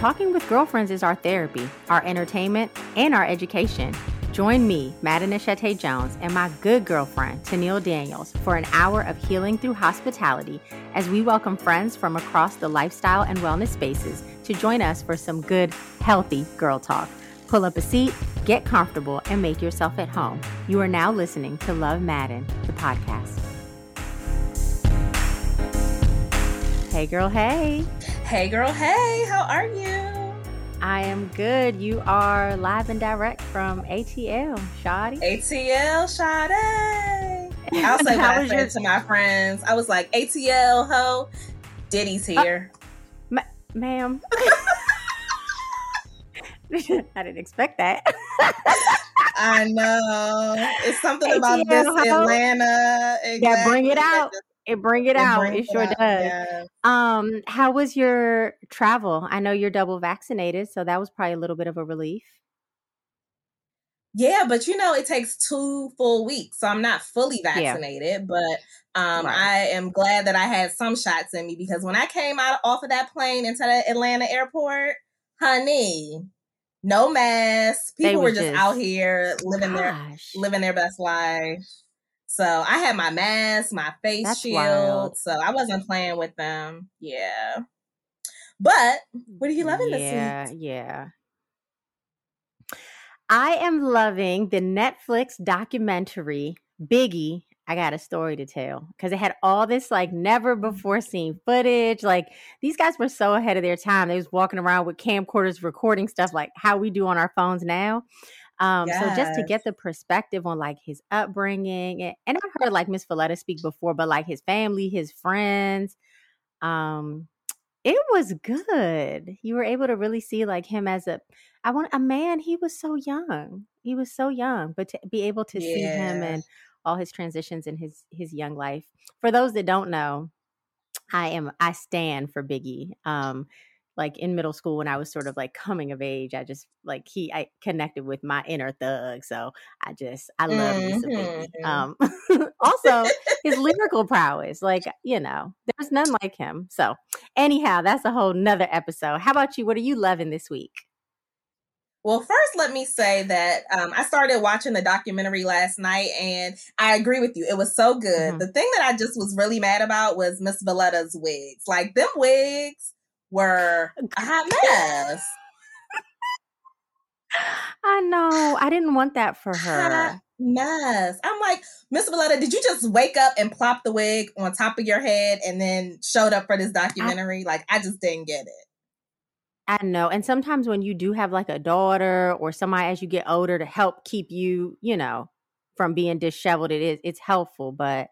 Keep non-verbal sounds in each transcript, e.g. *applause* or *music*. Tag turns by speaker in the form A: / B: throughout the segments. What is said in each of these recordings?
A: talking with girlfriends is our therapy, our entertainment, and our education. Join me, Maaden Achete Jones, and my good girlfriend, Tennille Daniels, for an hour of healing through hospitality as we welcome friends from across the lifestyle and wellness spaces to join us for some good, healthy girl talk. Pull up a seat, get comfortable, and make yourself at home. You are now listening to Love Maaden, the podcast. Hey, girl, hey.
B: Hey, girl, hey. How are you?
A: I am good. You are live and direct from ATL, Shoddy.
B: ATL, Sade. *laughs* I'll say what I said your... to my friends. I was like, ATL, ho. Diddy's uh, here. Uh,
A: ma- ma'am. *laughs* *laughs* I didn't expect that.
B: I know. It's something about this Atlanta.
A: Exactly. Yeah, bring it out. It bring it, it out. It sure it does. Yeah. Um, how was your travel? I know you're double vaccinated, so that was probably a little bit of a relief.
B: Yeah, but you know, it takes two full weeks. So I'm not fully vaccinated, yeah. but um, right. I am glad that I had some shots in me because when I came out off of that plane into the Atlanta airport, honey, no mask. People were just, just, out here living gosh. their living their best life. So I had my mask, my face That's shield. Wild. So I wasn't playing with them. Yeah. But what are you loving
A: yeah,
B: this week?
A: Yeah. I am loving the Netflix documentary Biggie I got a story to tell because it had all this like never mm. before seen footage. Like these guys were so ahead of their time. They was walking around with camcorders recording stuff like how we do on our phones now. Um, yes. So just to get the perspective on like his upbringing, and, and I've heard like Miss Voletta speak before, but like his family, his friends, um, it was good. You were able to really see like him as a, I want a man. He was so young. He was so young, but to be able to yeah. see him and all his transitions in his his young life. For those that don't know, I am I stand for Biggie. Um, like in middle school when I was sort of like coming of age, I just like he I connected with my inner thug. So I just I love mm-hmm. Um, *laughs* also his lyrical prowess, like you know, there's none like him. So anyhow, that's a whole nother episode. How about you? What are you loving this week?
B: Well, first, let me say that um, I started watching the documentary last night, and I agree with you. It was so good. Mm-hmm. The thing that I just was really mad about was Miss Voletta's wigs. Like them wigs were *laughs* a hot mess.
A: I know. I didn't want that for her.
B: Hot mess. I'm like, Miss Voletta, did you just wake up and plop the wig on top of your head and then showed up for this documentary? I, like, I just didn't get it.
A: I know. And sometimes when you do have like a daughter or somebody as you get older to help keep you, you know, from being disheveled, it is it's helpful. But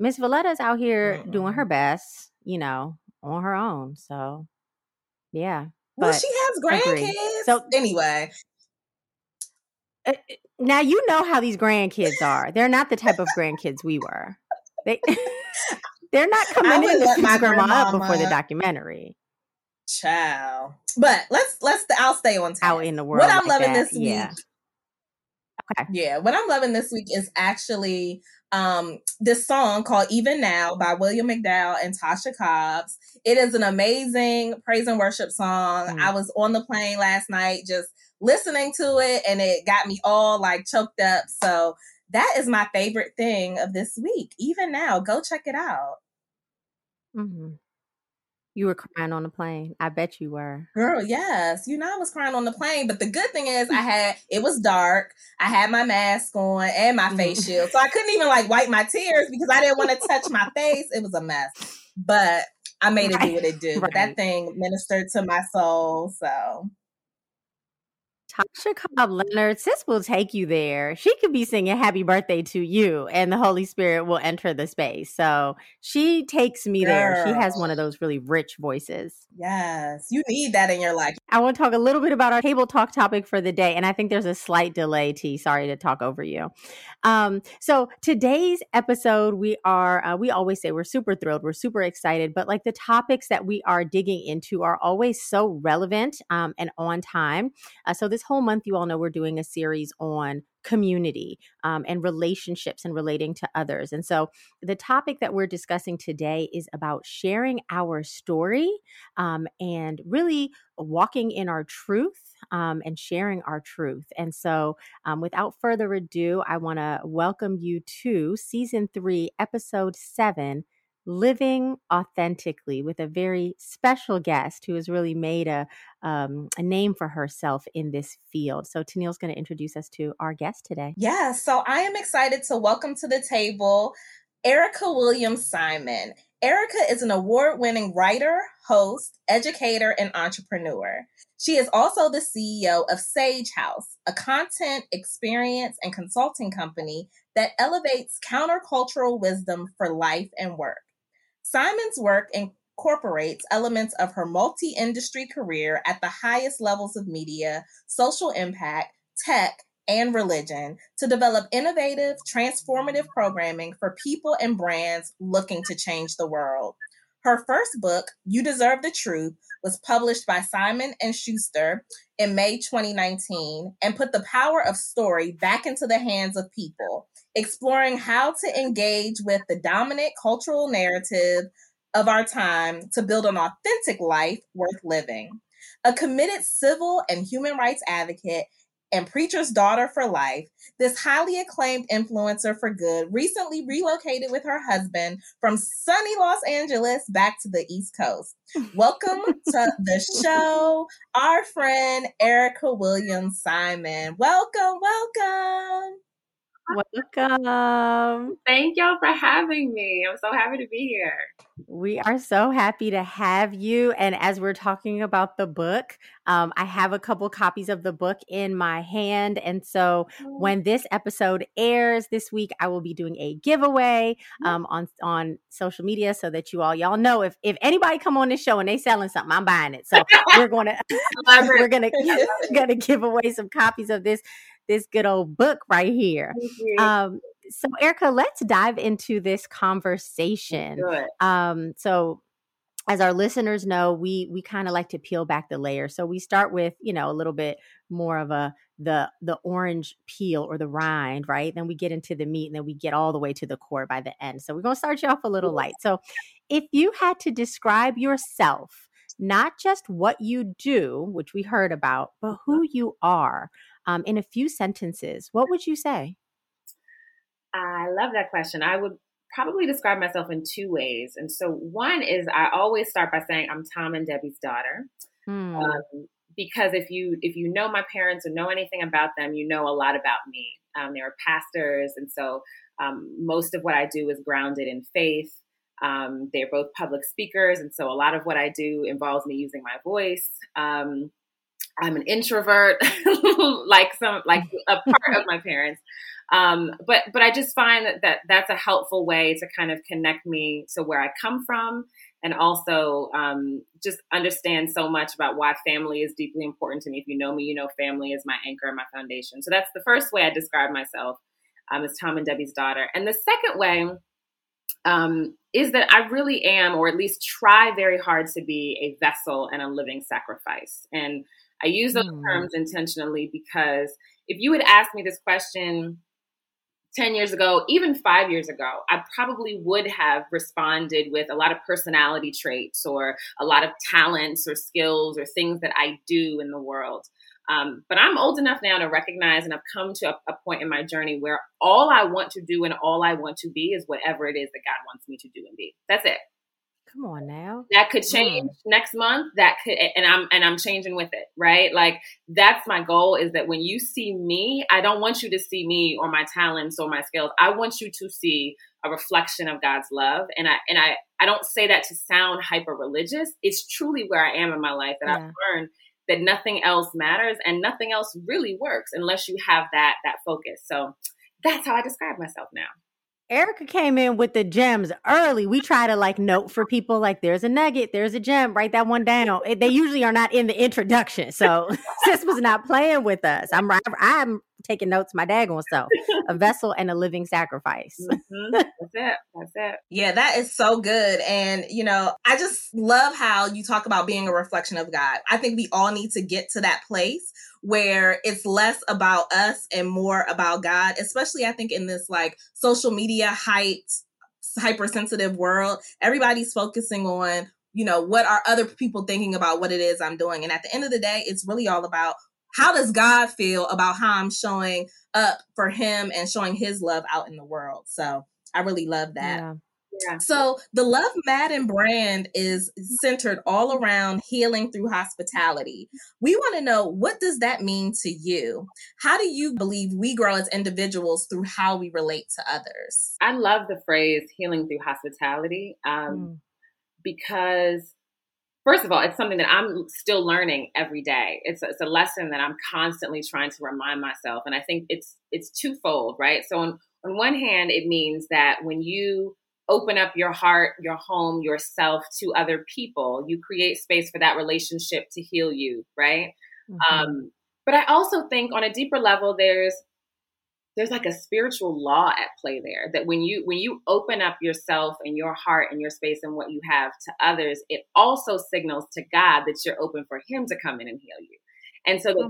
A: Miss Voletta's out here mm doing her best, you know, on her own. So yeah.
B: Well, she has grandkids. So anyway.
A: Uh, uh, now you know how these grandkids are. They're not the type of grandkids we were. They *laughs* they're not coming in to my grandma up before the documentary.
B: Child. But let's let's I'll stay on
A: task. Out in the world.
B: What I'm like loving that. this yeah. week. Okay. Yeah, what I'm loving this week is actually um this song called Even Now by William McDowell and Tasha Cobbs. It is an amazing praise and worship song. Mm. I was on the plane last night just listening to it and it got me all like choked up. So that is my favorite thing of this week. Even now, go check it out.
A: Mm-hmm. You were crying on the plane. I bet you were.
B: Girl, yes. You know, I was crying on the plane. But the good thing is, I had, it was dark. I had my mask on and my face *laughs* shield. So I couldn't even like wipe my tears because I didn't want to touch my face. It was a mess. But I made it do what it did. Right. But that thing ministered to my soul. So
A: Tasha Cobbs Leonard, sis will take you there. She could be singing happy birthday to you and the Holy Spirit will enter the space. So she takes me Girl. there. She has one of those really rich voices.
B: Yes, you need that in your life.
A: I want to talk a little bit about our table talk topic for the day. And I think there's a slight delay, T. Sorry to talk over you. Um, so today's episode, we are, uh, we always say we're super thrilled, we're super excited, but like the topics that we are digging into are always so relevant um, and on time. Uh, so this whole month, you all know we're doing a series on community um, and relationships and relating to others. And so the topic that we're discussing today is about sharing our story um, and really walking in our truth um, and sharing our truth. And so, um, without further ado, I want to welcome you to season three, episode seven living authentically with a very special guest who has really made a, um, a name for herself in this field. So Tennille's going to introduce us to our guest today.
B: Yeah, so I am excited to welcome to the table Erica Williams Simon. Erica is an award winning writer, host, educator, and entrepreneur. She is also the CEO of Sage House, a content, experience, and consulting company that elevates countercultural wisdom for life and work. Simon's work incorporates elements of her multi industry career at the highest levels of media, social impact, tech, and religion to develop innovative, transformative programming for people and brands looking to change the world. Her first book, You Deserve the Truth, was published by Simon and Schuster in May 2019 and put the power of story back into the hands of people exploring how to engage with the dominant cultural narrative of our time to build an authentic life worth living. A committed civil and human rights advocate and preacher's daughter for life, this highly acclaimed influencer for good recently relocated with her husband from sunny Los Angeles back to the East Coast. *laughs* Welcome to the show, our friend Erica Williams Simon. Welcome, welcome.
A: Welcome.
C: Thank y'all for having me. I'm so happy to be here.
A: We are so happy to have you. And as we're talking about the book, um, I have a couple copies of the book in my hand. And so oh. when this episode airs this week, I will be doing a giveaway um, on on social media so that you all y'all know if if anybody come on this show and they selling something, I'm buying it. So we're gonna *laughs* *laughs* we're gonna *laughs* gonna give away some copies of this this good old book right here. Um, so, Erica, let's dive into this conversation. Um, so, as our listeners know, we we kind of like to peel back the layer. So we start with you know a little bit more of a the the orange peel or the rind, right? Then we get into the meat, and then we get all the way to the core by the end. So we're gonna start you off a little light. So, if you had to describe yourself, not just what you do, which we heard about, but who you are, um, in a few sentences, what would you say?
C: I love that question. I would probably describe myself in two ways. And so, one is I always start by saying I'm Tom and Debbie's daughter. Hmm. Um, because if you if you know my parents or know anything about them, you know a lot about me. Um, they were pastors, and so um, most of what I do is grounded in faith. Um, they're both public speakers, and so a lot of what I do involves me using my voice. Um, I'm an introvert, *laughs* like some like *laughs* a part of my parents. Um, but but I just find that, that that's a helpful way to kind of connect me to where I come from, and also um, just understand so much about why family is deeply important to me. If you know me, you know family is my anchor and my foundation. So that's the first way I describe myself um, as Tom and Debbie's daughter. And the second way um, is that I really am, or at least try very hard to be a vessel and a living sacrifice. And I use those mm. terms intentionally because if you had asked me this question 10 years ago, even five years ago, I probably would have responded with a lot of personality traits or a lot of talents or skills or things that I do in the world. Um, but I'm old enough now to recognize, and I've come to a, a, point in my journey where all I want to do and all I want to be is whatever it is that God wants me to do and be. That's it.
A: Come on now.
C: That could change mm. next month. That could and I'm and I'm changing with it, right? Like that's my goal is that when you see me, I don't want you to see me or my talents or my skills. I want you to see a reflection of God's love. And I and I I don't say that to sound hyper religious. It's truly where I am in my life that yeah. I've learned that nothing else matters and nothing else really works unless you have that that focus. So that's how I describe myself now.
A: Erica came in with the gems early. We try to like note for people like there's a nugget, there's a gem, write that one down. They usually are not in the introduction. So *laughs* sis was not playing with us. I'm I'm taking notes my daggone self. a *laughs* vessel and a living sacrifice.
C: Mm-hmm. That's it. That's it.
B: Yeah, that is so good. And, you know, I just love how you talk about being a reflection of God. I think we all need to get to that place where it's less about us and more about God, especially I think in this like social media height hypersensitive world. Everybody's focusing on you know what are other people thinking about what it is i'm doing and at the end of the day it's really all about how does god feel about how i'm showing up for him and showing his love out in the world so i really love that yeah. Yeah. So the Love Maaden brand is centered all around healing through hospitality. We want to know what does that mean to you? How do you believe we grow as individuals through how we relate to others?
C: I love the phrase healing through hospitality um, mm. because first of all, it's something that I'm still learning every day. It's a, it's a lesson that I'm constantly trying to remind myself, and I think it's it's twofold, right? So on on one hand, it means that when you open up your heart, your home, yourself to other people. You create space for that relationship to heal you, right? Mm-hmm. Um, but I also think on a deeper level, there's there's like a spiritual law at play there that when you when you open up yourself and your heart and your space and what you have to others it also signals to god that you're open for him to come in and heal you and so the,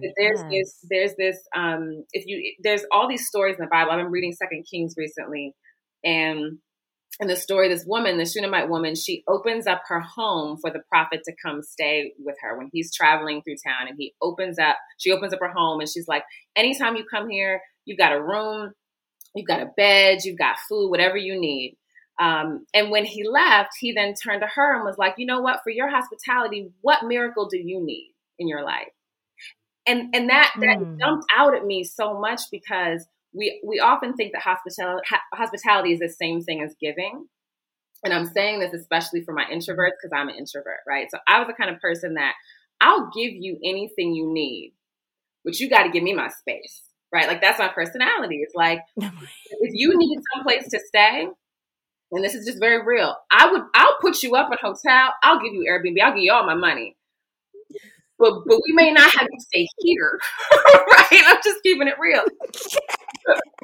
C: the, there's yes. this there's this um if you there's all these stories in the bible i've been reading second kings recently and in the story, this woman, the Shunammite woman, she opens up her home for the prophet to come stay with her when he's traveling through town. And he opens up, she opens up her home and she's like, anytime you come here, you've got a room, you've got a bed, you've got food, whatever you need. Um, and when he left, he then turned to her and was like, you know what, for your hospitality, what miracle do you need in your life? And and that that mm. jumped out at me so much because we we often think that hospitality hospitality is the same thing as giving and i'm saying this especially for my introverts because i'm an introvert right so i was the kind of person that i'll give you anything you need but you got to give me my space right? Like that's my personality. It's like *laughs* if you need someplace to stay and this is just very real i would i'll put you up in a hotel. I'll give you airbnb. I'll give you all my money. But but we may not have you stay here *laughs* right? I'm just keeping it real.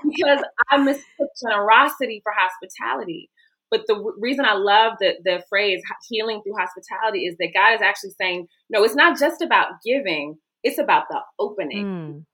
C: Because I mistook generosity for hospitality. But the w- reason I love the, the phrase healing through hospitality is that God is actually saying, no, it's not just about giving, it's about the opening. Mm.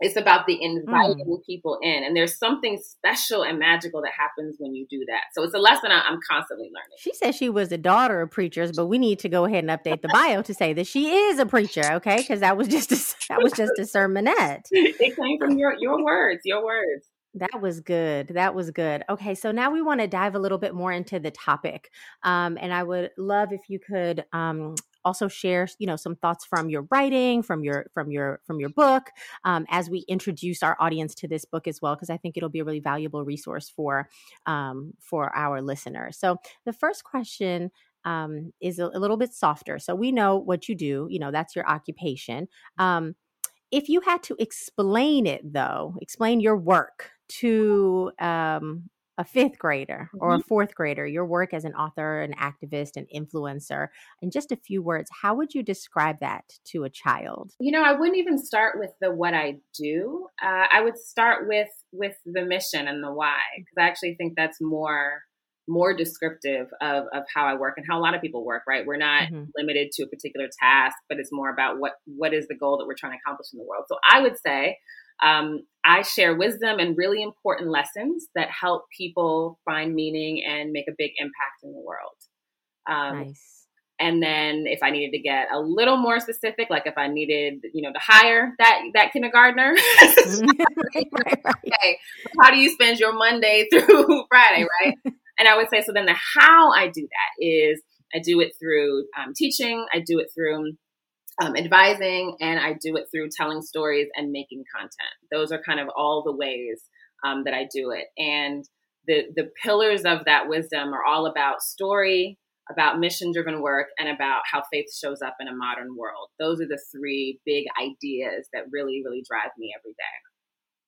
C: It's about the inviting mm. people in. And there's something special and magical that happens when you do that. So it's a lesson I, am constantly learning.
A: She said she was the daughter of preachers, but we need to go ahead and update the bio to say that she is a preacher, okay? Because that was just a, that was just a sermonette.
C: it came from your your words, your words.
A: That was good. That was good. Okay, so now we want to dive a little bit more into the topic, um, and I would love if you could um, also share, you know, some thoughts from your writing, from your from your from your book, um, as we introduce our audience to this book as well, because I think it'll be a really valuable resource for um, for our listeners. So the first question um, is a, a, little bit softer. So we know what you do. You know, that's your occupation. Um, if you had to explain it, though, explain your work to um, a fifth grader or mm-hmm. a fourth grader, your work as an author, an activist, an influencer, in just a few words, how would you describe that to a child?
C: You know, I wouldn't even start with the what I do. Uh, I would start with with the mission and the why, because I actually think that's more more descriptive of, of how I work and how a lot of people work, right? We're not mm-hmm. limited to a particular task, but it's more about what what is the goal that we're trying to accomplish in the world. So I would say um, I share wisdom and really important lessons that help people find meaning and make a big impact in the world. Um, nice. And then if I needed to get a little more specific, like if I needed, you know, to hire that that kindergartner, *laughs* *laughs* right, right, right. okay, how do you spend your Monday *laughs* through Friday, right? and I would say so. Then the how I do that is I do it through um, teaching, I do it through um, advising, and I do it through telling stories and making content. Those are kind of all the ways um, that I do it. And the the pillars of that wisdom are all about story, about mission driven work, and about how faith shows up in a modern world. Those are the three big ideas that really, really drive me every day.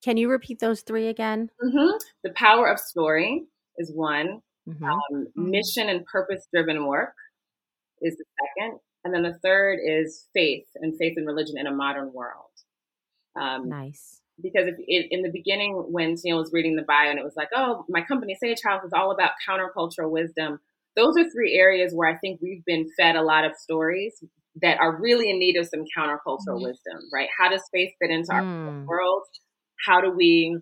A: Can you repeat those three again?
C: Mm-hmm. The power of story is one. Mm-hmm. Um, mission and purpose driven work is the second and then the third is faith and faith and religion in a modern world.
A: Um, nice.
C: because if it, in the beginning when Tennille was reading the bio and it was like, oh, my company Sage House is all about countercultural wisdom. Those are three areas where I think we've been fed a lot of stories that are really in need of some countercultural mm. wisdom, right? How does faith fit into mm. our world? How do we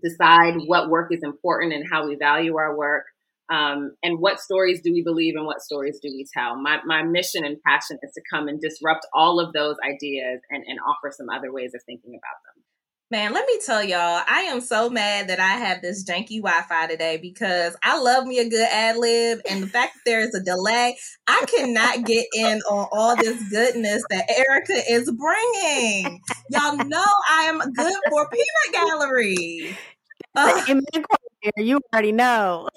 C: decide what work is important and how we value our work? Um, and what stories do we believe and what stories do we tell? My, my mission and passion is to come and disrupt all of those ideas and, and offer some other ways of thinking about them.
B: Man, let me tell y'all, I am so mad that I have this janky Wi-Fi today because I love me a good ad lib, and the fact that there is a delay, I cannot get in on all this goodness that Erica is bringing. Y'all know I am good for peanut gallery.
A: Uh, you already know.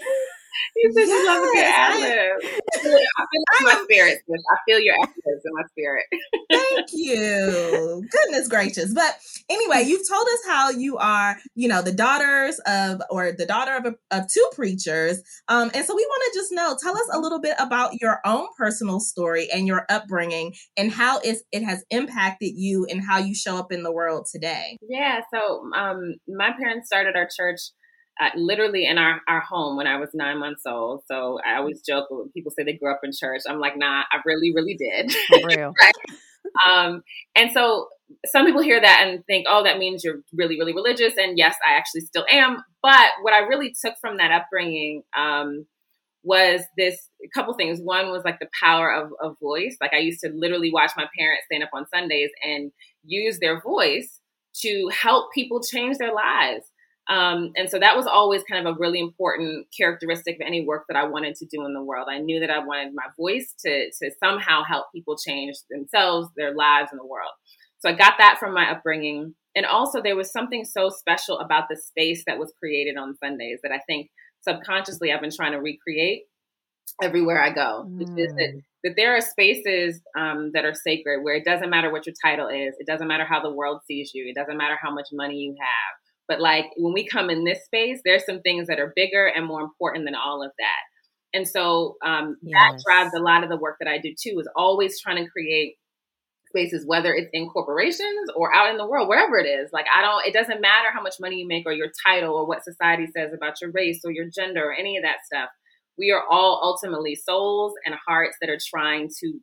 C: You said yes, you love a good ad lib. *laughs* I feel my spirit. I feel your ad libs in my spirit. *laughs*
B: Thank you. Goodness gracious. But anyway, you've told us how you are, you know, the daughters of, or the daughter of, a, of two preachers. Um, and so we want to just know, tell us a little bit about your own personal story and your upbringing and how it has impacted you and how you show up in the world today.
C: Yeah. So um, my parents started our church uh, literally in our, our home when I was nine months old. So I always joke when people say they grew up in church. I'm like, nah, I really, really did. real. *laughs* right? um, and so some people hear that and think, oh, that means you're really, really religious. And yes, I actually still am. But what I really took from that upbringing um, was this a couple things. One was like the power of, of voice. Like I used to literally watch my parents stand up on Sundays and use their voice to help people change their lives. Um, and so that was always kind of a really important characteristic of any work that I wanted to do in the world. I knew that I wanted my voice to, to somehow help people change themselves, their lives in the world. So I got that from my upbringing. And also, there was something so special about the space that was created on Sundays that I think subconsciously I've been trying to recreate everywhere I go, mm. is that, mm. that there are spaces um, that are sacred where it doesn't matter what your title is, it doesn't matter how the world sees you, it doesn't matter how much money you have but like when we come in this space, there's some things that are bigger and more important than all of that. And so um, yes. that drives a lot of the work that I do too, is always trying to create spaces, whether it's in corporations or out in the world, wherever it is. Like, I don't, it doesn't matter how much money you make or your title or what society says about your race or your gender or any of that stuff. We are all ultimately souls and hearts that are trying to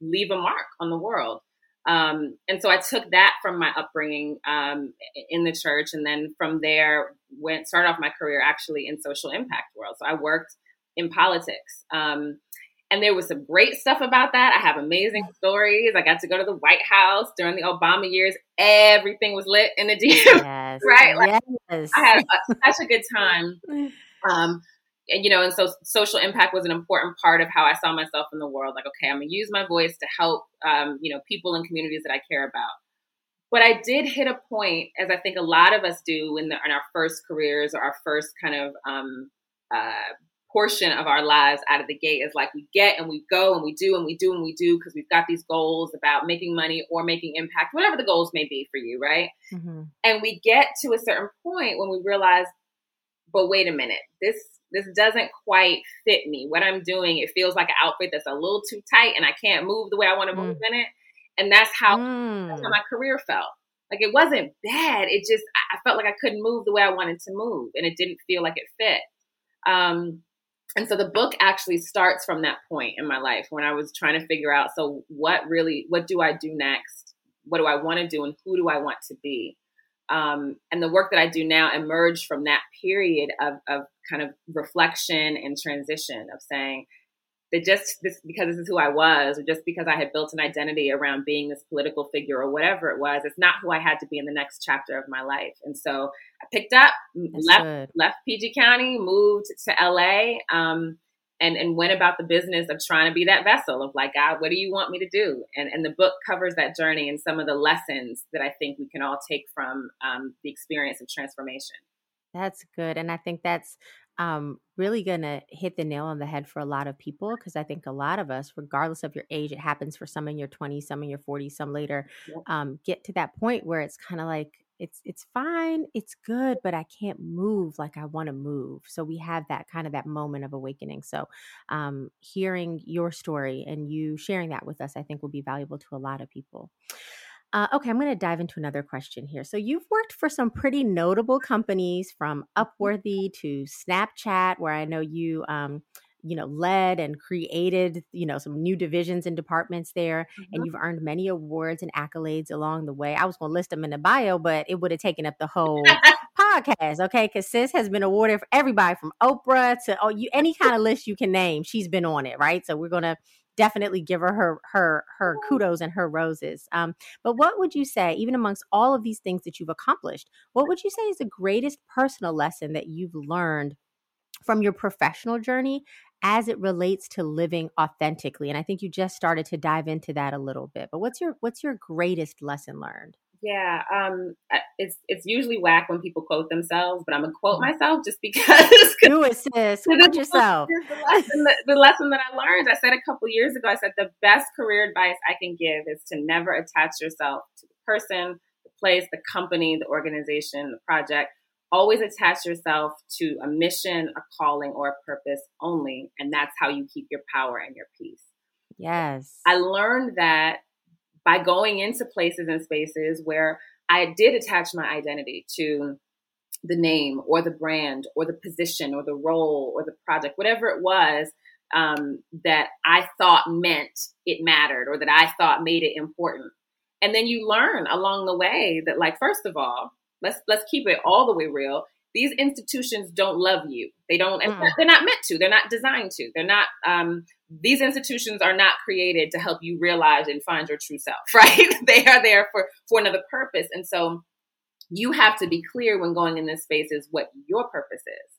C: leave a mark on the world. Um, and so I took that from my upbringing um, in the church, and then from there went started off my career actually in social impact world. So I worked in politics, um, and there was some great stuff about that. I have amazing stories. I got to go to the White House during the Obama years. Everything was lit in the *laughs* DM, yes. right? Like, yes. I had a, such a good time. *laughs* And you know, and so social impact was an important part of how I saw myself in the world. Like, okay, I'm gonna use my voice to help, um, you know, people and communities that I care about. But I did hit a point, as I think a lot of us do in, the, in our first careers or our first kind of um, uh, portion of our lives out of the gate is like we get and we go and we do and we do and we do because we've got these goals about making money or making impact, whatever the goals may be for you, right? Mm-hmm. And we get to a certain point when we realize, but wait a minute, this this doesn't quite fit me. What I'm doing, it feels like an outfit that's a little too tight and I can't move the way I want to move mm. in it. And that's how, mm. that's how mm. my career felt. Like it wasn't bad. It just, I felt like I couldn't move the way I wanted to move and it didn't feel like it fit. Um, and so the book actually starts from that point in my life when I was trying to figure out so what really, what do I do next? What do I want to do and who do I want to be? Um, and the work that I do now emerged from that period of, of kind of reflection and transition of saying that just this because this is who I was, or just because I had built an identity around being this political figure or whatever it was, it's not who I had to be in the next chapter of my life. And so I picked up, That's left good. left PG County, moved to LA. Um, and, and went about the business of trying to be that vessel of like, God, what do you want me to do? And, and the book covers that journey and some of the lessons that I think we can all take from um, the experience of transformation.
A: That's good. And I think that's um, really going to hit the nail on the head for a lot of people because I think a lot of us, regardless of your age, it happens for some in your 20s, some in your 40s, some later, um, get to that point where it's kind of like, it's it's fine it's good but i can't move like i want to move so we have that kind of that moment of awakening so um, hearing your story and you sharing that with us i think will be valuable to a lot of people Uh, okay, I'm going to dive into another question here. So, you've worked for some pretty notable companies from mm-hmm. Upworthy to Snapchat, where I know you um, you know led and created you know some new divisions and departments there mm-hmm. and you've earned many awards and accolades along the way. I was going to list them in the bio but it would have taken up the whole *laughs* podcast okay? Because sis has been awarded for everybody from oprah to oh you any kind of list you can name she's been on it right? So we're going to definitely give her her her her kudos and her roses. Um, but what would you say even amongst all of these things that you've accomplished what would you say is the greatest personal lesson that you've learned from your professional journey as it relates to living authentically and i think you just started to dive into that a little bit but what's your what's your greatest lesson learned?
C: Yeah um it's it's usually whack when people quote themselves but i'm gonna quote mm-hmm. myself just *laughs* because
A: do it sis. Quote yourself.
C: the lesson, the lesson that i learned. I said a couple years ago i said the best career advice i can give is to never attach yourself to the person the place the company the organization the project always attach yourself to a mission, a calling, or a purpose only. And that's how you keep your power and your peace.
A: Yes.
C: I learned that by going into places and spaces where I did attach my identity to the name or the brand or the position or the role or the project, whatever it was um, that I thought meant it mattered or that I thought made it important. And then you learn along the way that, like, first of all, let's let's keep it all the way real. These institutions don't love you. They don't mm. they're not meant to. They're not designed to. They're not um, these institutions are not created to help you realize and find your true self *laughs* right? They are there for for another purpose. And so you have to be clear when going in this space is what your purpose is.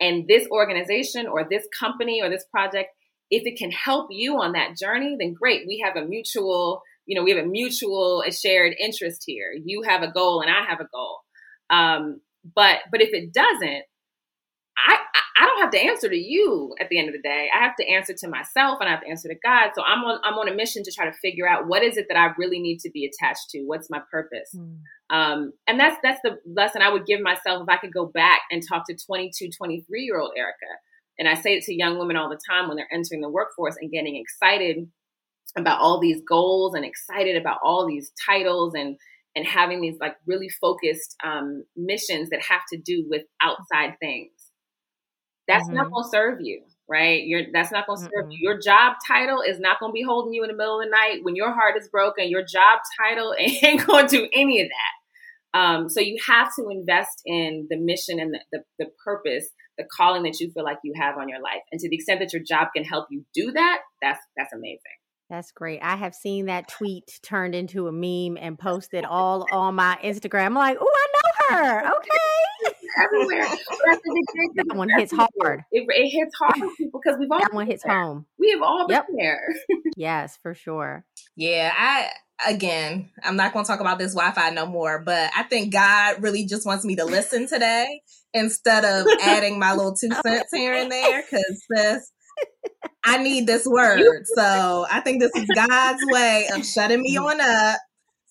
C: And this organization or this company or this project if it can help you on that journey then great. We have a mutual you know, we have a mutual, a shared interest here. You have a goal and I have a goal. Um, but but if it doesn't, I I don't have to answer to you at the end of the day. I have to answer to myself and I have to answer to God. So I'm on I'm on a mission to try to figure out what is it that I really need to be attached to. What's my purpose? Mm. Um, and that's that's the lesson I would give myself if I could go back and talk to 22, 23 year old Erica. And I say it to young women all the time when they're entering the workforce and getting excited about all these goals and excited about all these titles and and having these like really focused um, missions that have to do with outside things. That's mm-hmm. not going to serve you, right? You're that's not going to serve mm-hmm. you. Your job title is not going to be holding you in the middle of the night when your heart is broken. Your job title *laughs* ain't going to do any of that. Um, so you have to invest in the mission and the, the, the purpose, the calling that you feel like you have on your life. And to the extent that your job can help you do that, that's that's amazing.
A: That's great. I have seen that tweet turned into a meme and posted *laughs* all on my Instagram. I'm like, oh, I know her. *laughs* Okay.
C: Everywhere.
A: that one hits hard.
C: It, it hits hard on people because we've all
A: that one hits
C: there.
A: home.
C: We have all been yep. there. *laughs*
A: yes, for sure.
B: Yeah, I again, I'm not going to talk about this Wi-Fi no more, but I think God really just wants me to listen today instead of adding my little two cents here and there. Because this I need this word. *laughs* So I think this is God's way of shutting me on up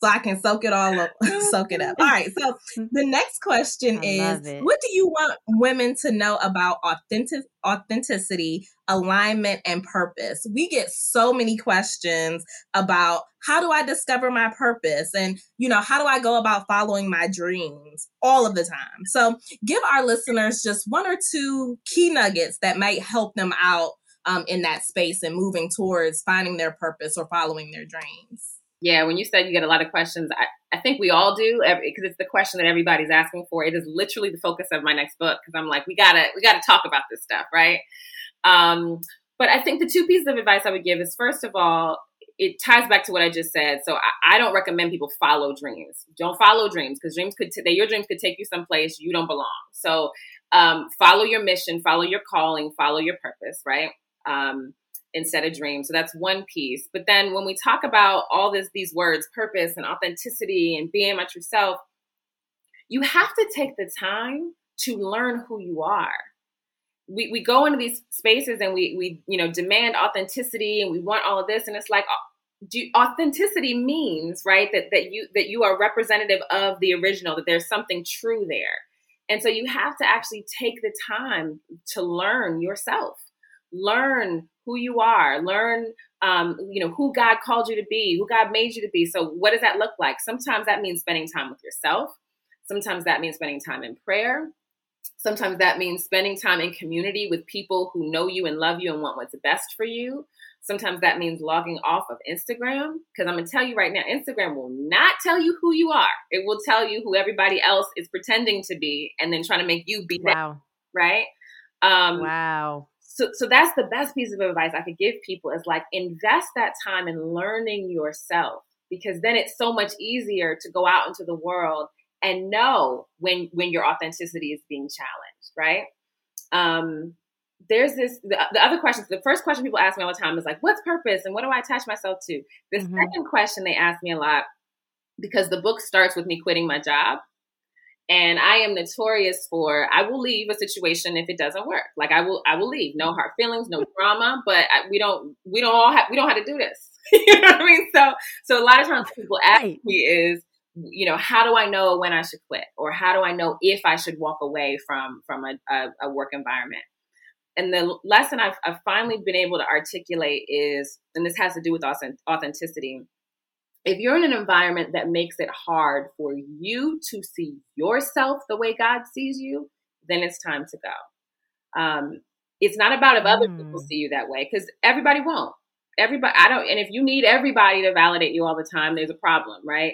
B: so I can soak it all up, *laughs* soak it up. All right. So the next question I is what do you want women to know about authentic authenticity, alignment, and purpose? We get so many questions about how do I discover my purpose and you know, how do I go about following my dreams all of the time. So give our listeners just one or two key nuggets that might help them out um, in that space and moving towards finding their purpose or following their dreams.
C: Yeah, when you said you get a lot of questions, I, I think we all do because it's the question that everybody's asking for. It is literally the focus of my next book because I'm like, we gotta we gotta talk about this stuff, right? Um, but I think the two pieces of advice I would give is first of all, it ties back to what I just said. So I, I don't recommend people follow dreams. Don't follow dreams because dreams could t- your dreams could take you someplace you don't belong. So um, follow your mission, follow your calling, follow your purpose, right? Um, instead of dream. So that's one piece. But then when we talk about all this, these words, purpose and authenticity and being my yourself, you have to take the time to learn who you are. We, we go into these spaces and we, we you know demand authenticity and we want all of this and it's like uh, do, authenticity means right that that you that you are representative of the original that there's something true there and so you have to actually take the time to learn yourself learn who you are, learn um, you know, who God called you to be, who God made you to be. So, what does that look like? Sometimes that means spending time with yourself. Sometimes that means spending time in prayer. Sometimes that means spending time in community with people who know you and love you and want what's best for you. Sometimes that means logging off of Instagram because I'm going to tell you right now Instagram will not tell you who you are. It will tell you who everybody else is pretending to be and then trying to make you be wow. that, right?
A: Um, wow
C: so so that's the best piece of advice I could give people is like invest that time in learning yourself because then it's so much easier to go out into the world and know when when your authenticity is being challenged, right? Um, there's this the, the other questions. The first question people ask me all the time is like, "What's purpose?" and "What do I attach myself to?" The mm-hmm. second question they ask me a lot because the book starts with me quitting my job and I am notorious for I will leave a situation if it doesn't work. Like I will I will leave. No hard feelings, no drama, but I, we don't we don't all have we don't have to do this. *laughs* you know what I mean? So so a lot of times people ask me is you know how do I know when I should quit or how do I know if I should walk away from from a, a, a work environment? And the lesson I've, I've finally been able to articulate is, and this has to do with authenticity if you're in an environment that makes it hard for you to see yourself the way God sees you, then it's time to go. Um, it's not about if other mm. people see you that way because everybody won't. Everybody, I don't, and if you need everybody to validate you all the time, there's a problem, right?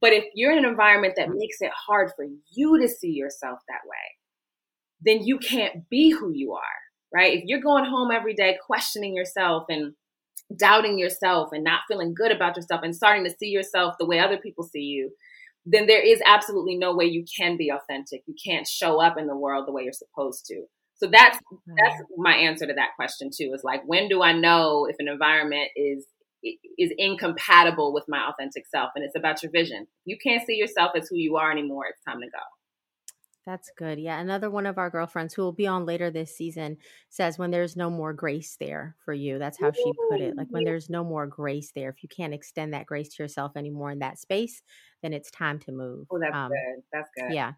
C: But if you're in an environment that makes it hard for you to see yourself that way, then you can't be who you are, right? If you're going home every day questioning yourself and doubting yourself and not feeling good about yourself and starting to see yourself the way other people see you, then there is absolutely no way you can be authentic. You can't show up in the world the way you're supposed to. So that's that's my answer to that question too. Is like when do I know if an environment is is incompatible with my authentic self? And it's about your vision. You can't see yourself as who you are anymore. It's time to go.
A: That's good. Yeah. Another one of our girlfriends who will be on later this season says, when there's no more grace there for you. That's how she put it. Like, when there's no more grace there, if you can't extend that grace to yourself anymore in that space, then it's time to move.
C: Oh, that's um, good. That's good.
A: Yeah.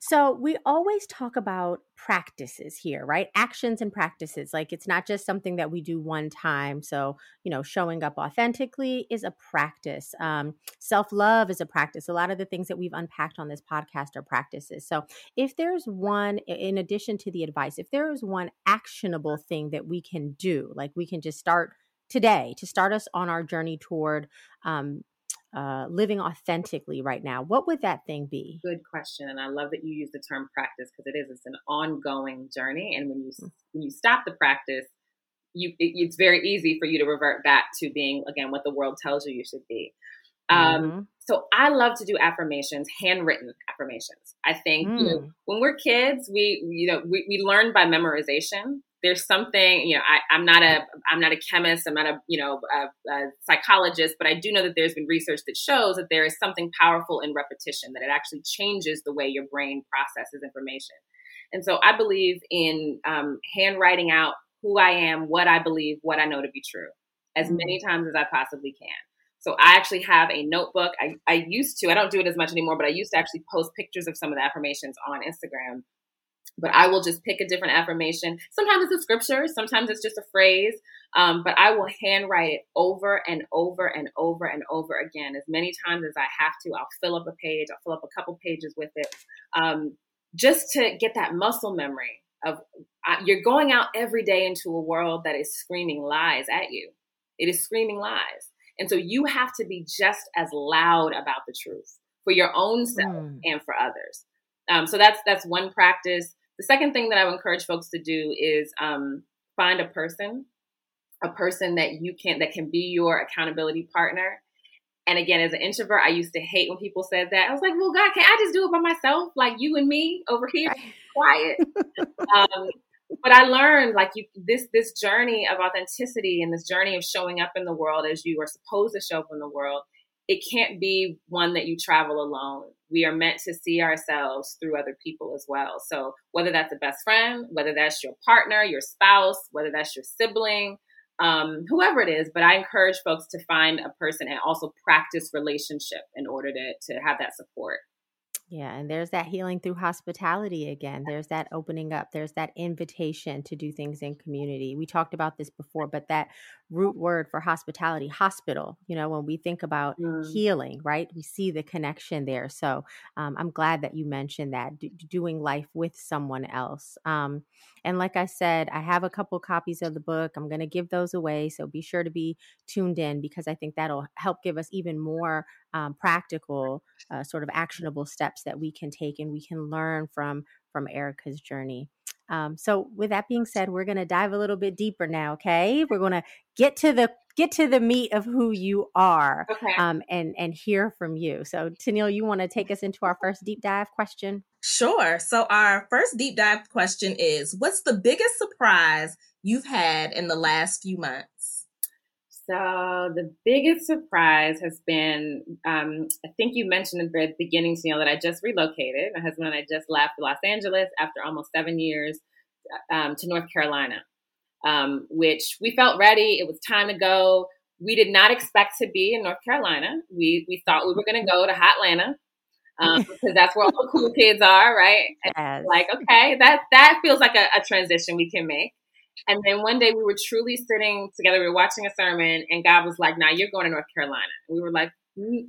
A: So we always talk about practices here, right? Actions and practices. Like it's not just something that we do one time. So, you know, showing up authentically is a practice. Um, Self love is a practice. A lot of the things that we've unpacked on this podcast are practices. So if there's one, in addition to the advice, if there is one actionable thing that we can do, like we can just start today to start us on our journey toward um, uh, living authentically right now, what would that thing be?
C: Good question, and I love that you use the term practice because it is. It's an ongoing journey, and when you mm. when you stop the practice, you it, it's very easy for you to revert back to being again what the world tells you you should be. Um, mm-hmm. So I love to do affirmations, handwritten affirmations. I think mm. you know, mm. when we're kids, we you know we, we learn by memorization there's something you know I, am not a i'm not a chemist i'm not a you know a, a, psychologist but i do know that there's been research that shows that there is something powerful in repetition that it actually changes the way your brain processes information and so i believe in um, handwriting out who i am what i believe what i know to be true as mm. many times as i possibly can so I actually have a notebook. I, I used to, I don't do it as much anymore, but I used to actually post pictures of some of the affirmations on Instagram but I will just pick a different affirmation. Sometimes it's a scripture, sometimes it's just a phrase, um, but I will handwrite it over and over and over and over again as many times as I have to. I'll fill up a page, I'll fill up a couple pages with it, um, just to get that muscle memory of uh, you're going out every day into a world that is screaming lies at you. It is screaming lies. And so you have to be just as loud about the truth for your own self mm. and for others. Um, so that's that's one practice. The second thing that I would encourage folks to do is um, find a person, a person that you can that can be your accountability partner. And again, as an introvert, I used to hate when people said that. I was like, "Well, God, can I just do it by myself, like you and me over here, *laughs* quiet?" um, but I learned like you this this journey of authenticity and this journey of showing up in the world as you are supposed to show up in the world. It can't be one that you travel alone we are meant to see ourselves through other people as well. So whether that's a best friend, whether that's your partner, your spouse, whether that's your sibling, um, whoever it is, but I encourage folks to find a person and also practice relationship in order to, to have that support.
A: Yeah, and there's that healing through hospitality again. There's that opening up. There's that invitation to do things in community. We talked about this before, but that root word for hospitality, hospital, you know, when we think about mm. healing, right? We see the connection there. So um, I'm glad that you mentioned that d- doing life with someone else. Um, and like I said, I have a couple copies of the book. I'm going to give those away. So be sure to be tuned in because I think that'll help give us even more um, practical, uh, sort of actionable steps that we can take and we can learn from from Erica's journey. Um, so with that being said, we're going to dive a little bit deeper now. Okay, we're going to get to the get to the meat of who you are, okay. um, and and hear from you. So Tennille, you want to take us into our first deep dive question?
B: Sure. So our first deep dive question is: What's the biggest surprise you've had in the last few months?
C: So the biggest surprise has been, um, I think you mentioned at the beginning, you that I just relocated. My husband and I just left Los Angeles after almost seven years um, to North Carolina, um, which we felt ready. It was time to go. We did not expect to be in North Carolina. We we thought we were going to go to Hotlanta um, *laughs* because that's where all the cool kids are, right? Yes. Like, okay, that that feels like a, a transition we can make. And then one day we were truly sitting together, we were watching a sermon, and God was like, Now you're going to North Carolina. We were like,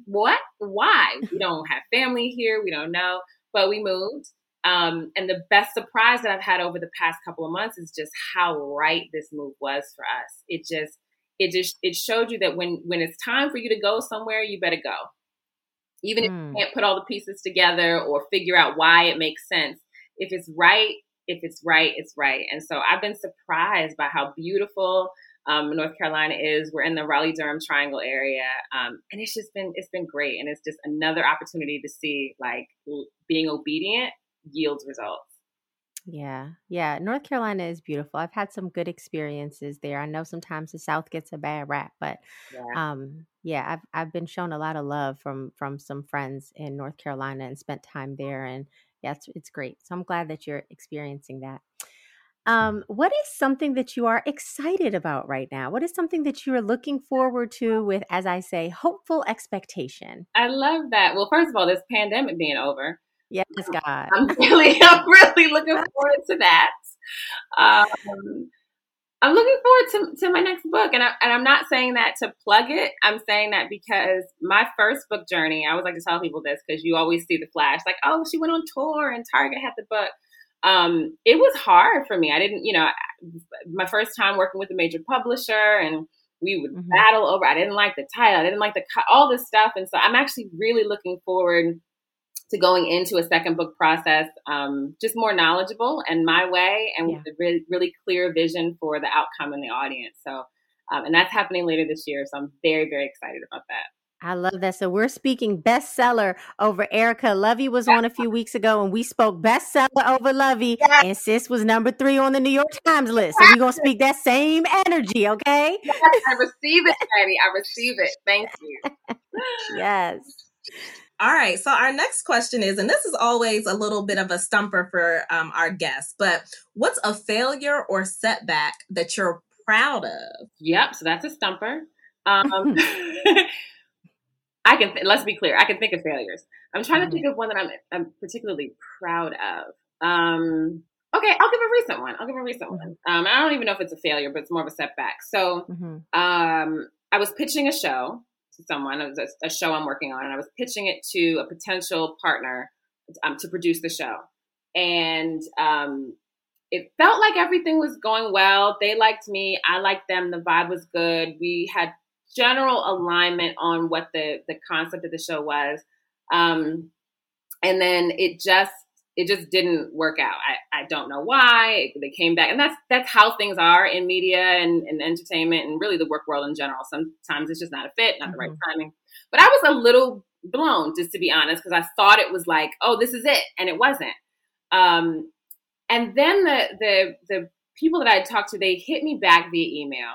C: What? Why? We don't have family here. We don't know. But we moved. Um, and the best surprise that I've had over the past couple of months is just how right this move was for us. It just, it just, it showed you that when when it's time for you to go somewhere, you better go. Even mm. if you hmm. can't put all the pieces together or figure out why it makes sense, if it's right, if it's right, it's right. And so I've been surprised by how beautiful um, North Carolina is. We're in the Raleigh Durham Triangle area, um, and it's just been it's been great, and it's just another opportunity to see like being obedient yields results.
A: Yeah, yeah. North Carolina is beautiful. I've had some good experiences there. I know sometimes the South gets a bad rap, but yeah. um, yeah, I've I've been shown a lot of love from from some friends in North Carolina and spent time there, and yeah, it's, it's great. So I'm glad that you're experiencing that. Um, what is something that you are excited about right now? What is something that you are looking forward to with, as I say, hopeful expectation?
C: I love that. Well, first of all, this pandemic being over.
A: Yes, God.
C: I'm *laughs* really, I'm really looking forward to that. Um, I'm looking forward to, to my next book. And, I, and I'm not saying that to plug it. I'm saying that because my first book journey, I always like to tell people this because you always see the flash like, oh, she went on tour and Target had the book. Um, it was hard for me. I didn't, you know, my first time working with a major publisher and we would mm-hmm. battle over, I didn't like the title, I didn't like the, all this stuff. And so I'm actually really looking forward to going into a second book process um, just more knowledgeable and my way and yeah. with a really, really clear vision for the outcome and the audience. So, um, and that's happening later this year. So I'm very, very excited about that.
A: I love that. So we're speaking bestseller over Erica. Lovey was on a few weeks ago and we spoke bestseller over Lovey. Yes. And sis was number three on the New York Times list. So we're gonna speak that same energy, okay?
C: Yes, I receive it, Patty. I receive it. Thank you. *laughs*
A: yes.
B: All right. So our next question is, and this is always a little bit of a stumper for um, our guests, but what's a failure or setback that you're proud of?
C: Yep. So that's a stumper. *laughs* Um, *laughs* I can. Th- let's be clear. I can think of failures. I'm trying to think of one that I'm, I'm particularly proud of. Um, okay, I'll give a recent one. I'll give a recent one. Mm-hmm. Um, I don't even know if it's a failure, but it's more of a setback. So, mm-hmm. um, I was pitching a show to someone. It was a, a, show I'm working on, and I was pitching it to a potential partner um, to produce the show. And um, it felt like everything was going well. They liked me. I liked them. The vibe was good. We had general alignment on what the the concept of the show was. Um, and then it just it just didn't work out. I, I don't know why. They came back, and that's that's how things are in media and, and entertainment and really the work world in general. Sometimes it's just not a fit, not mm-hmm. the right mm-hmm. timing. But I was a little blown, just to be honest, because I thought it was like, oh, this is it, and it wasn't. Um, and then the the the people that I talked to, they hit me back via email.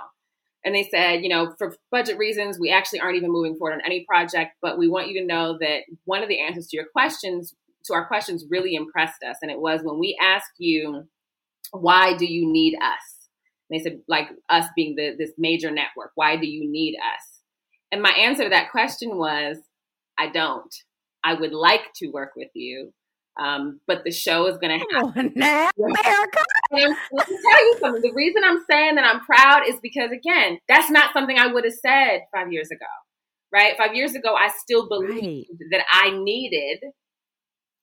C: And they said, you know, for budget reasons, we actually aren't even moving forward on any project, but we want you to know that one of the answers to your questions to our questions really impressed us. And it was when we asked you, why do you need us? And they said, like us being the, this major network, why do you need us? And my answer to that question was, I don't. I would like to work with you. Um, but the show is going to happen.
A: now, *laughs* America.
C: let me tell you something. The reason I'm saying that I'm proud is because, again, that's not something I would have said five years ago, right? Five years ago, I still believed right. that I needed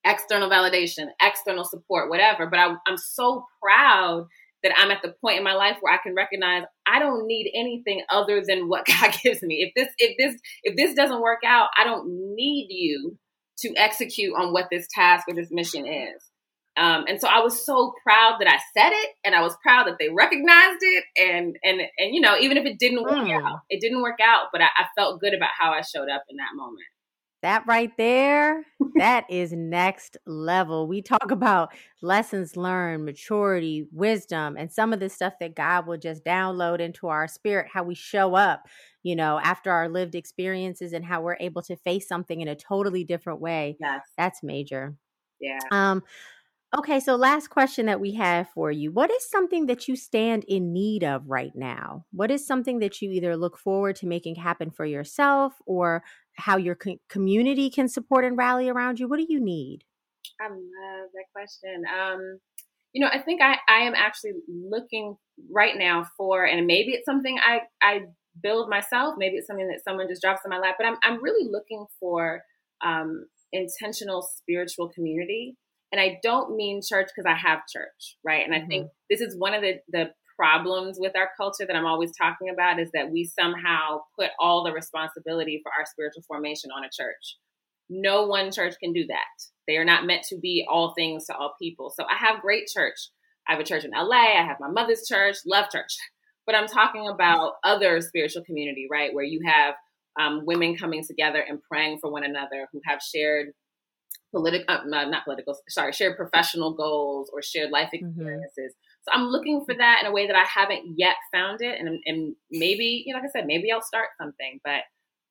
C: external validation, external support, whatever. But I, I'm so proud that I'm at the point in my life where I can recognize I don't need anything other than what *laughs* God gives me. If this if this if this doesn't work out, I don't need you to execute on what this task or this mission is. Um, and so I was so proud that I said it, and I was proud that they recognized it, and and and you know even if it didn't work mm. out, it didn't work out, but I, I felt good about how I showed up in that moment.
A: That right there, that is next level. We talk about lessons learned, maturity, wisdom, and some of the stuff that God will just download into our spirit, how we show up, you know, after our lived experiences and how we're able to face something in a totally different way.
C: Yes.
A: That's major.
C: Yeah.
A: Um, Okay, so last question that we have for you. What is something that you stand in need of right now? What is something that you either look forward to making happen for yourself or how your co- community can support and rally around you? What do you need?
C: I love that question. Um, you know, I think I, I am actually looking right now for, and maybe it's something I, I build myself, maybe it's something that someone just drops in my lap, but I'm, I'm really looking for um, intentional spiritual community and I don't mean church because I have church, right? And mm-hmm. I think mm-hmm. this is one of the, the problems with our culture that I'm always talking about is that we somehow put all the responsibility for our spiritual formation on a church. No one church can do that. They are not meant to be all things to all people. So I have great church. I have a church in LA. I have my mother's church, love church. *laughs* But I'm talking about other spiritual community, right? Where you have um, women coming together and praying for one another who have shared political, uh, not political, sorry, shared professional goals or shared life mm-hmm. experiences. Mm-hmm. So I'm looking for that in a way that I haven't yet found it. And, and maybe, you know, like I said, maybe I'll start something, but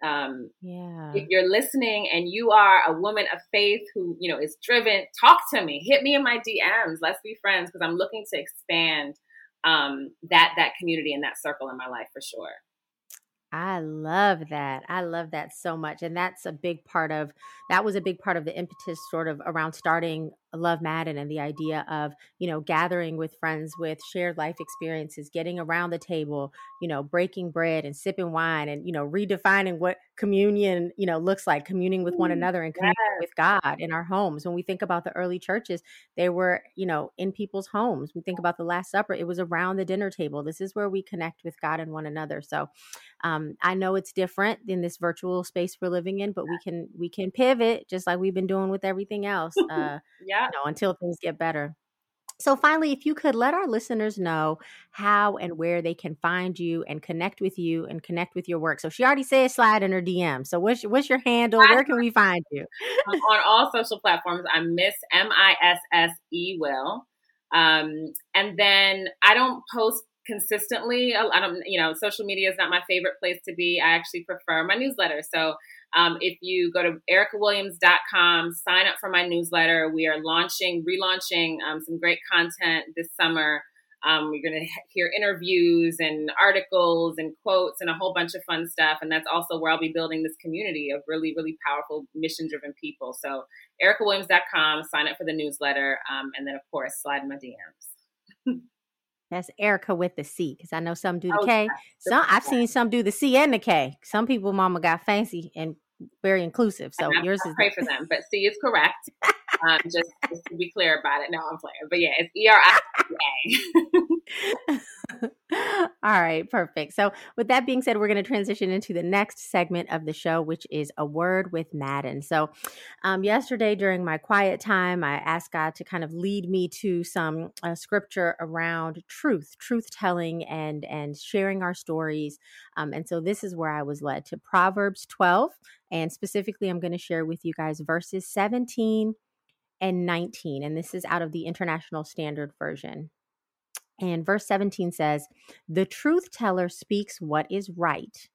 C: um,
A: yeah.
C: if you're listening and you are a woman of faith who, you know, is driven, talk to me, hit me in my DMs. Let's be friends. Cause I'm looking to expand um, that, that community and that circle in my life for sure.
A: I love that. I love that so much. And that's a big part of that was a big part of the impetus sort of around starting Love Maaden and the idea of, you know, gathering with friends with shared life experiences, getting around the table, you know, breaking bread and sipping wine and, you know, redefining what communion, you know, looks like, communing with one another and communing yes. with God in our homes. When we think about the early churches, they were, you know, in people's homes. We think about the Last Supper, it was around the dinner table. This is where we connect with God and one another. So um, I know it's different in this virtual space we're living in, but we can we can pivot just like we've been doing with everything else. *laughs* Uh,
C: yeah
A: you know, until things get better. So, finally, if you could let our listeners know how and where they can find you and connect with you and connect with your work. So, she already said slide in her DM. So, what's, what's your handle? Where can we find you?
C: on all social platforms, I'm Miss M I S S E Will. Um, and then I don't post consistently. I don't, you know, social media is not my favorite place to be. I actually prefer my newsletter. So um, if you go to ericawilliams.com, sign up for my newsletter. We are launching, relaunching um, some great content this summer. Um, we're going to hear interviews and articles and quotes and a whole bunch of fun stuff. And that's also where I'll be building this community of really, really powerful mission driven people. So, ericawilliams.com, sign up for the newsletter. Um, and then, of course, slide in my DMs. *laughs*
A: That's Erica with the C, because I know some do the oh, K. Some I've seen some do the C and the K. Some people, Mama got fancy and very inclusive. So *laughs* yours
C: is pray for them, but C is correct. Um, just, just, to be clear about it. No, I'm playing, but yeah, it's E R
A: I A. *laughs* All right, perfect. So, with that being said, we're going to transition into the next segment of the show, which is a word with Maaden. So, um, yesterday during my quiet time, I asked God to kind of lead me to some uh, scripture around truth, truth telling, and and sharing our stories. Um, and so, this is where I was led to Proverbs 12, and specifically, I'm going to share with you guys verses 17 and 19, and this is out of the International Standard Version. And verse 17 says, The truth teller speaks what is right,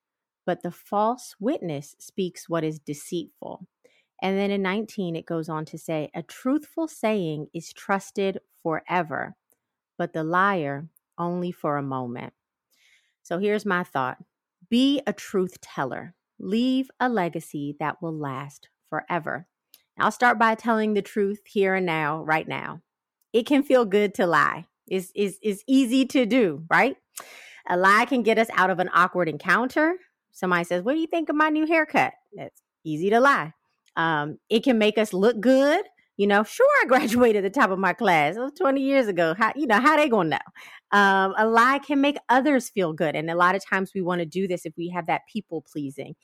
A: but the false witness speaks what is deceitful. And then in 19, it goes on to say, A truthful saying is trusted forever, but the liar only for a moment. So here's my thought Be a truth teller, leave a legacy that will last forever. I'll start by telling the truth here and now, right now. It can feel good to lie. It's, it's, it's easy to do, right? A lie can get us out of an awkward encounter. Somebody says, What do you think of my new haircut? It's easy to lie. Um, it can make us look good. You know, sure, I *laughs* graduated at the top of my class. It was 20 years ago. How, you know, how they gonna know? Um, a lie can make others feel good. And a lot of times we want to do this if we have that people pleasing.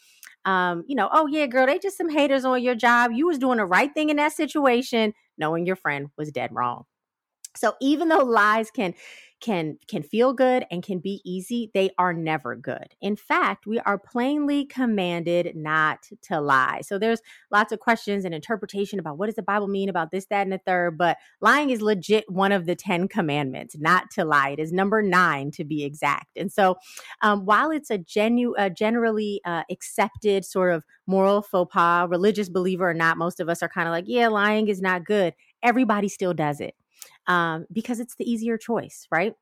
A: Um, you know, oh yeah, girl, they just some haters on your job. You was doing the right thing in that situation, knowing your friend was dead wrong. So even though lies can can can feel good and can be easy, they are never good. In fact, we are plainly commanded not to lie. So there's lots of questions and interpretation about what does the Bible mean about this, that, and the third. But lying is legit one of the Ten Commandments, not to lie. It is number nine to be exact. And so, um, while it's a genu- a generally uh, accepted sort of moral faux pas, religious believer or not, most of us are kind of like, yeah, lying is not good. Everybody still does it um, because it's the easier choice, right?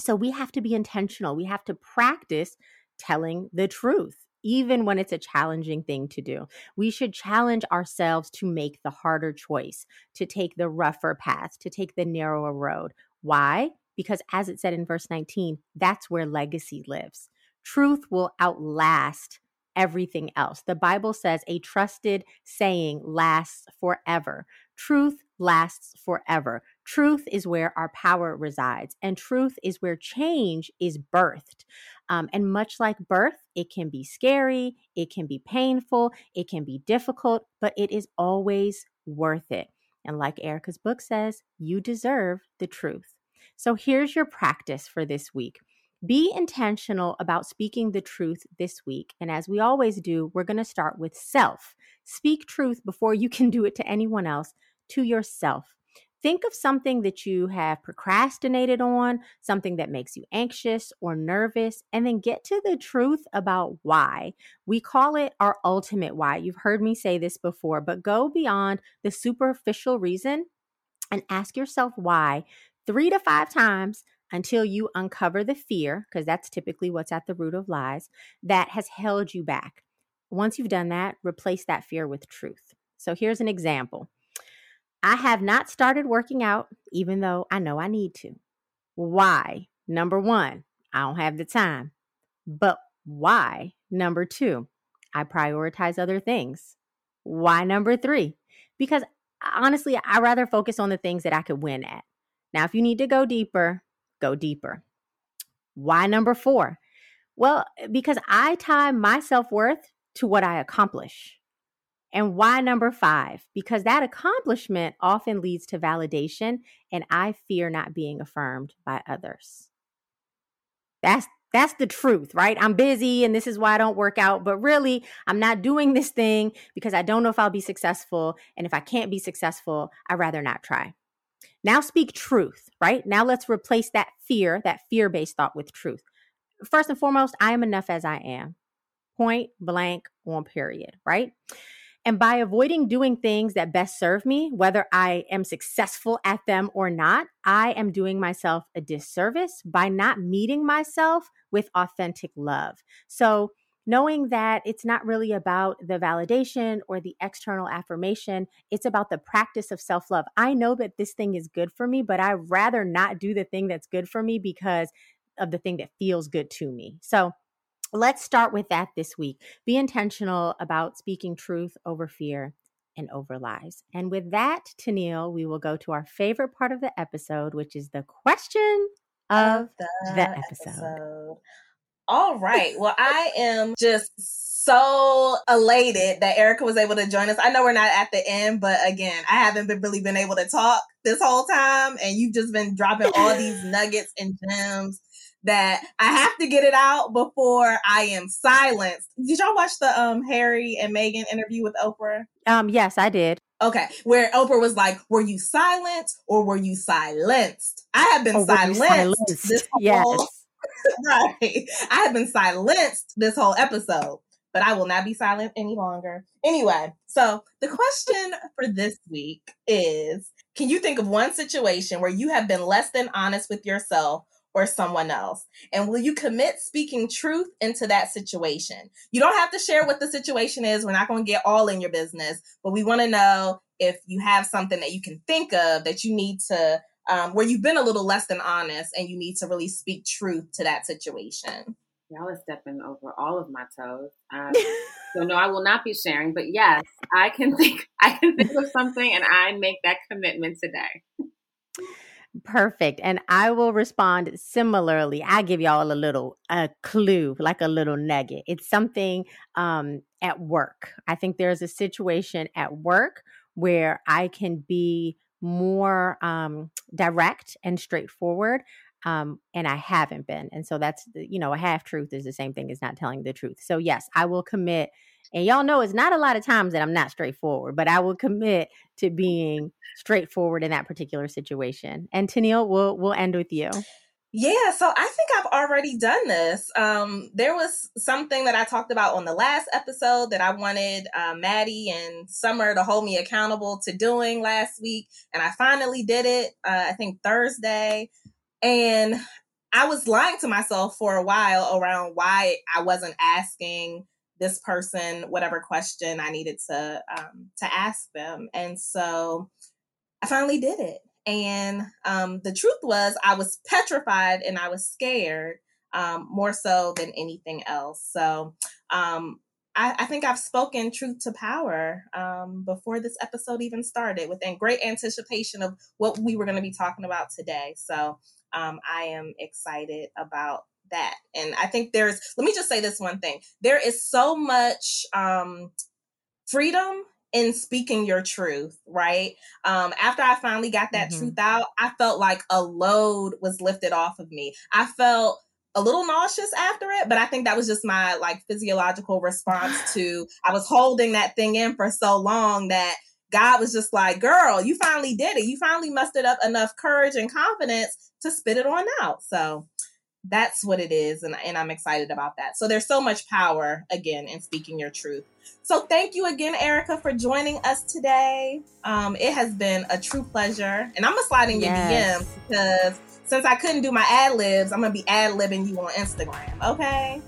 A: So we have to be intentional. We have to practice telling the truth, even when it's a challenging thing to do. We should challenge ourselves to make the harder choice, to take the rougher path, to take the narrower road. Why? Because as it said in verse 19, that's where legacy lives. Truth will outlast everything else. The Bible says a trusted saying lasts forever. Truth lasts forever. Truth is where our power resides, and truth is where change is birthed. Um, and much like birth, it can be scary, it can be painful, it can be difficult, but it is always worth it. And like Erica's book says, you deserve the truth. So here's your practice for this week. Be intentional about speaking the truth this week. And as we always do, we're going to start with self. Speak truth before you can do it to anyone else, to yourself. Think of something that you have procrastinated on, something that makes you anxious or nervous, and then get to the truth about why. We call it our ultimate why. You've heard me say this before, but go beyond the superficial reason and ask yourself why three to five times until you uncover the fear, because that's typically what's at the root of lies, that has held you back. Once you've done that, replace that fear with truth. So here's an example. I have not started working out, even though I know I need to. Why? Number one, I don't have the time. But why? Number two, I prioritize other things. Why? Number three, because honestly, I rather focus on the things that I could win at. Now, if you need to go deeper, go deeper. Why? Number four, well, because I tie my self worth to what I accomplish. And why number five? Because that accomplishment often leads to validation, and I fear not being affirmed by others. That's that's the truth, right? I'm busy and this is why I don't work out, but really, I'm not doing this thing because I don't know if I'll be successful. And if I can't be successful, I'd rather not try. Now speak truth, right? Now let's replace that fear, that fear based thought with truth. First and foremost, I am enough as I am. Point blank on period, right? And by avoiding doing things that best serve me, whether I am successful at them or not, I am doing myself a disservice by not meeting myself with authentic love. So, knowing that it's not really about the validation or the external affirmation, it's about the practice of self love. I know that this thing is good for me, but I'd rather not do the thing that's good for me because of the thing that feels good to me. So, Let's start with that this week. Be intentional about speaking truth over fear and over lies. And with that, Tennille, we will go to our favorite part of the episode, which is the question of, the, the, episode. episode.
B: All right. Well, I am just so elated that Erica was able to join us. I know we're not at the end, but again, I haven't been really been able to talk this whole time, and you've just been dropping all these *laughs* nuggets and gems that I have to get it out before I am silenced. Did y'all watch the um Harry and Meghan interview with Oprah?
A: Um, yes, I did.
B: Okay, where Oprah was like, "Were you silent or were you silenced?" I have been silenced, silenced, this whole yes. *laughs* right. I have been silenced this whole episode, but I will not be silent any longer. Anyway, so the question for this week is: Can you think of one situation where you have been less than honest with yourself? Or someone else? And will you commit speaking truth into that situation? You don't have to share what the situation is. We're not going to get all in your business, but we want to know if you have something that you can think of that you need to, um, where you've been a little less than honest and you need to really speak truth to that situation.
C: Y'all are stepping over all of my toes. Um, *laughs* so no, I will not be sharing. But yes, I can think. I can think of something, and I make that commitment today.
A: Perfect. And I will respond similarly. I give y'all a little a clue, like a little nugget. It's something um, at work. I think there's a situation at work where I can be more um, direct and straightforward. Um, and I haven't been. And so that's, you know, a half truth is the same thing as not telling the truth. So, yes, I will commit and y'all know it's not a lot of times that I'm not straightforward, but I will commit to being straightforward in that particular situation. And Tennille, we'll we'll end with you.
B: Yeah, so I think I've already done this. Um, there was something that I talked about on the last episode that I wanted uh, Maddie and Summer to hold me accountable to doing last week, and I finally did it. Uh, I think Thursday, and I was lying to myself for a while around why I wasn't asking this person whatever question I needed to um, to ask them, and so I finally did it. And um, the truth was, I was petrified and I was scared um, more so than anything else. So um, I, I, think I've spoken truth to power um, before this episode even started, within great anticipation of what we were going to be talking about today. So um, I am excited about that. And I think there's, let me just say this one thing there is so much um, freedom in speaking your truth, right? Um, after I finally got that mm-hmm. truth out, I felt like a load was lifted off of me. I felt a little nauseous after it, but I think that was just my like physiological response *sighs* to I was holding that thing in for so long that God was just like, girl, you finally did it. You finally mustered up enough courage and confidence to spit it on out. So that's what it is and, and i'm excited about that so there's so much power again in speaking your truth so thank you again erica for joining us today um, it has been a true pleasure and i'm gonna slide in your yes. dms because since i couldn't do my ad libs i'm gonna be ad libbing you on instagram okay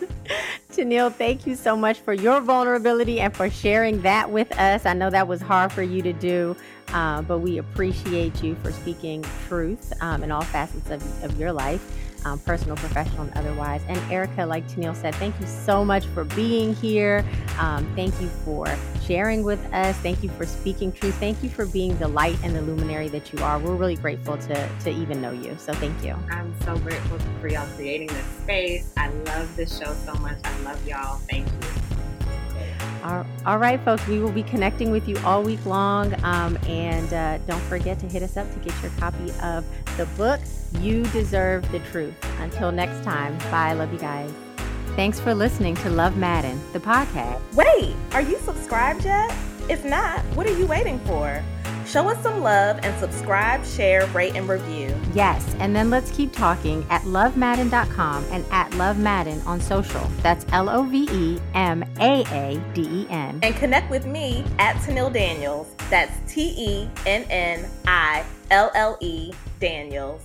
B: *laughs*
A: Tennille, thank you so much for your vulnerability and for sharing that with us. I know that was hard for you to do, uh, but we appreciate you for speaking truth um, in all facets of, of your life um, personal, professional, and otherwise. And Erica, like Tennille said, thank you so much for being here. Um, thank you for sharing with us. Thank you for speaking truth. Thank you for being the light and the luminary that you are. We're really grateful to, to even know you. So thank you.
C: I'm so grateful for y'all creating this space. I love this show so much. I love y'all. Thank you.
A: All right, folks, we will be connecting with you all week long. Um, and uh, don't forget to hit us up to get your copy of the book, You Deserve the Truth. Until next time, bye. Love you guys. Thanks for listening to Love Maaden, the podcast.
B: Wait, are you subscribed yet? If not, what are you waiting for? Show us some love and subscribe, share, rate, and review.
A: Yes, and then let's keep talking at lovemaaden.com and at lovemaaden on social. That's L O V E M A A D E N.
B: And connect with me at Tennille Daniels. That's T E N N I L L E Daniels.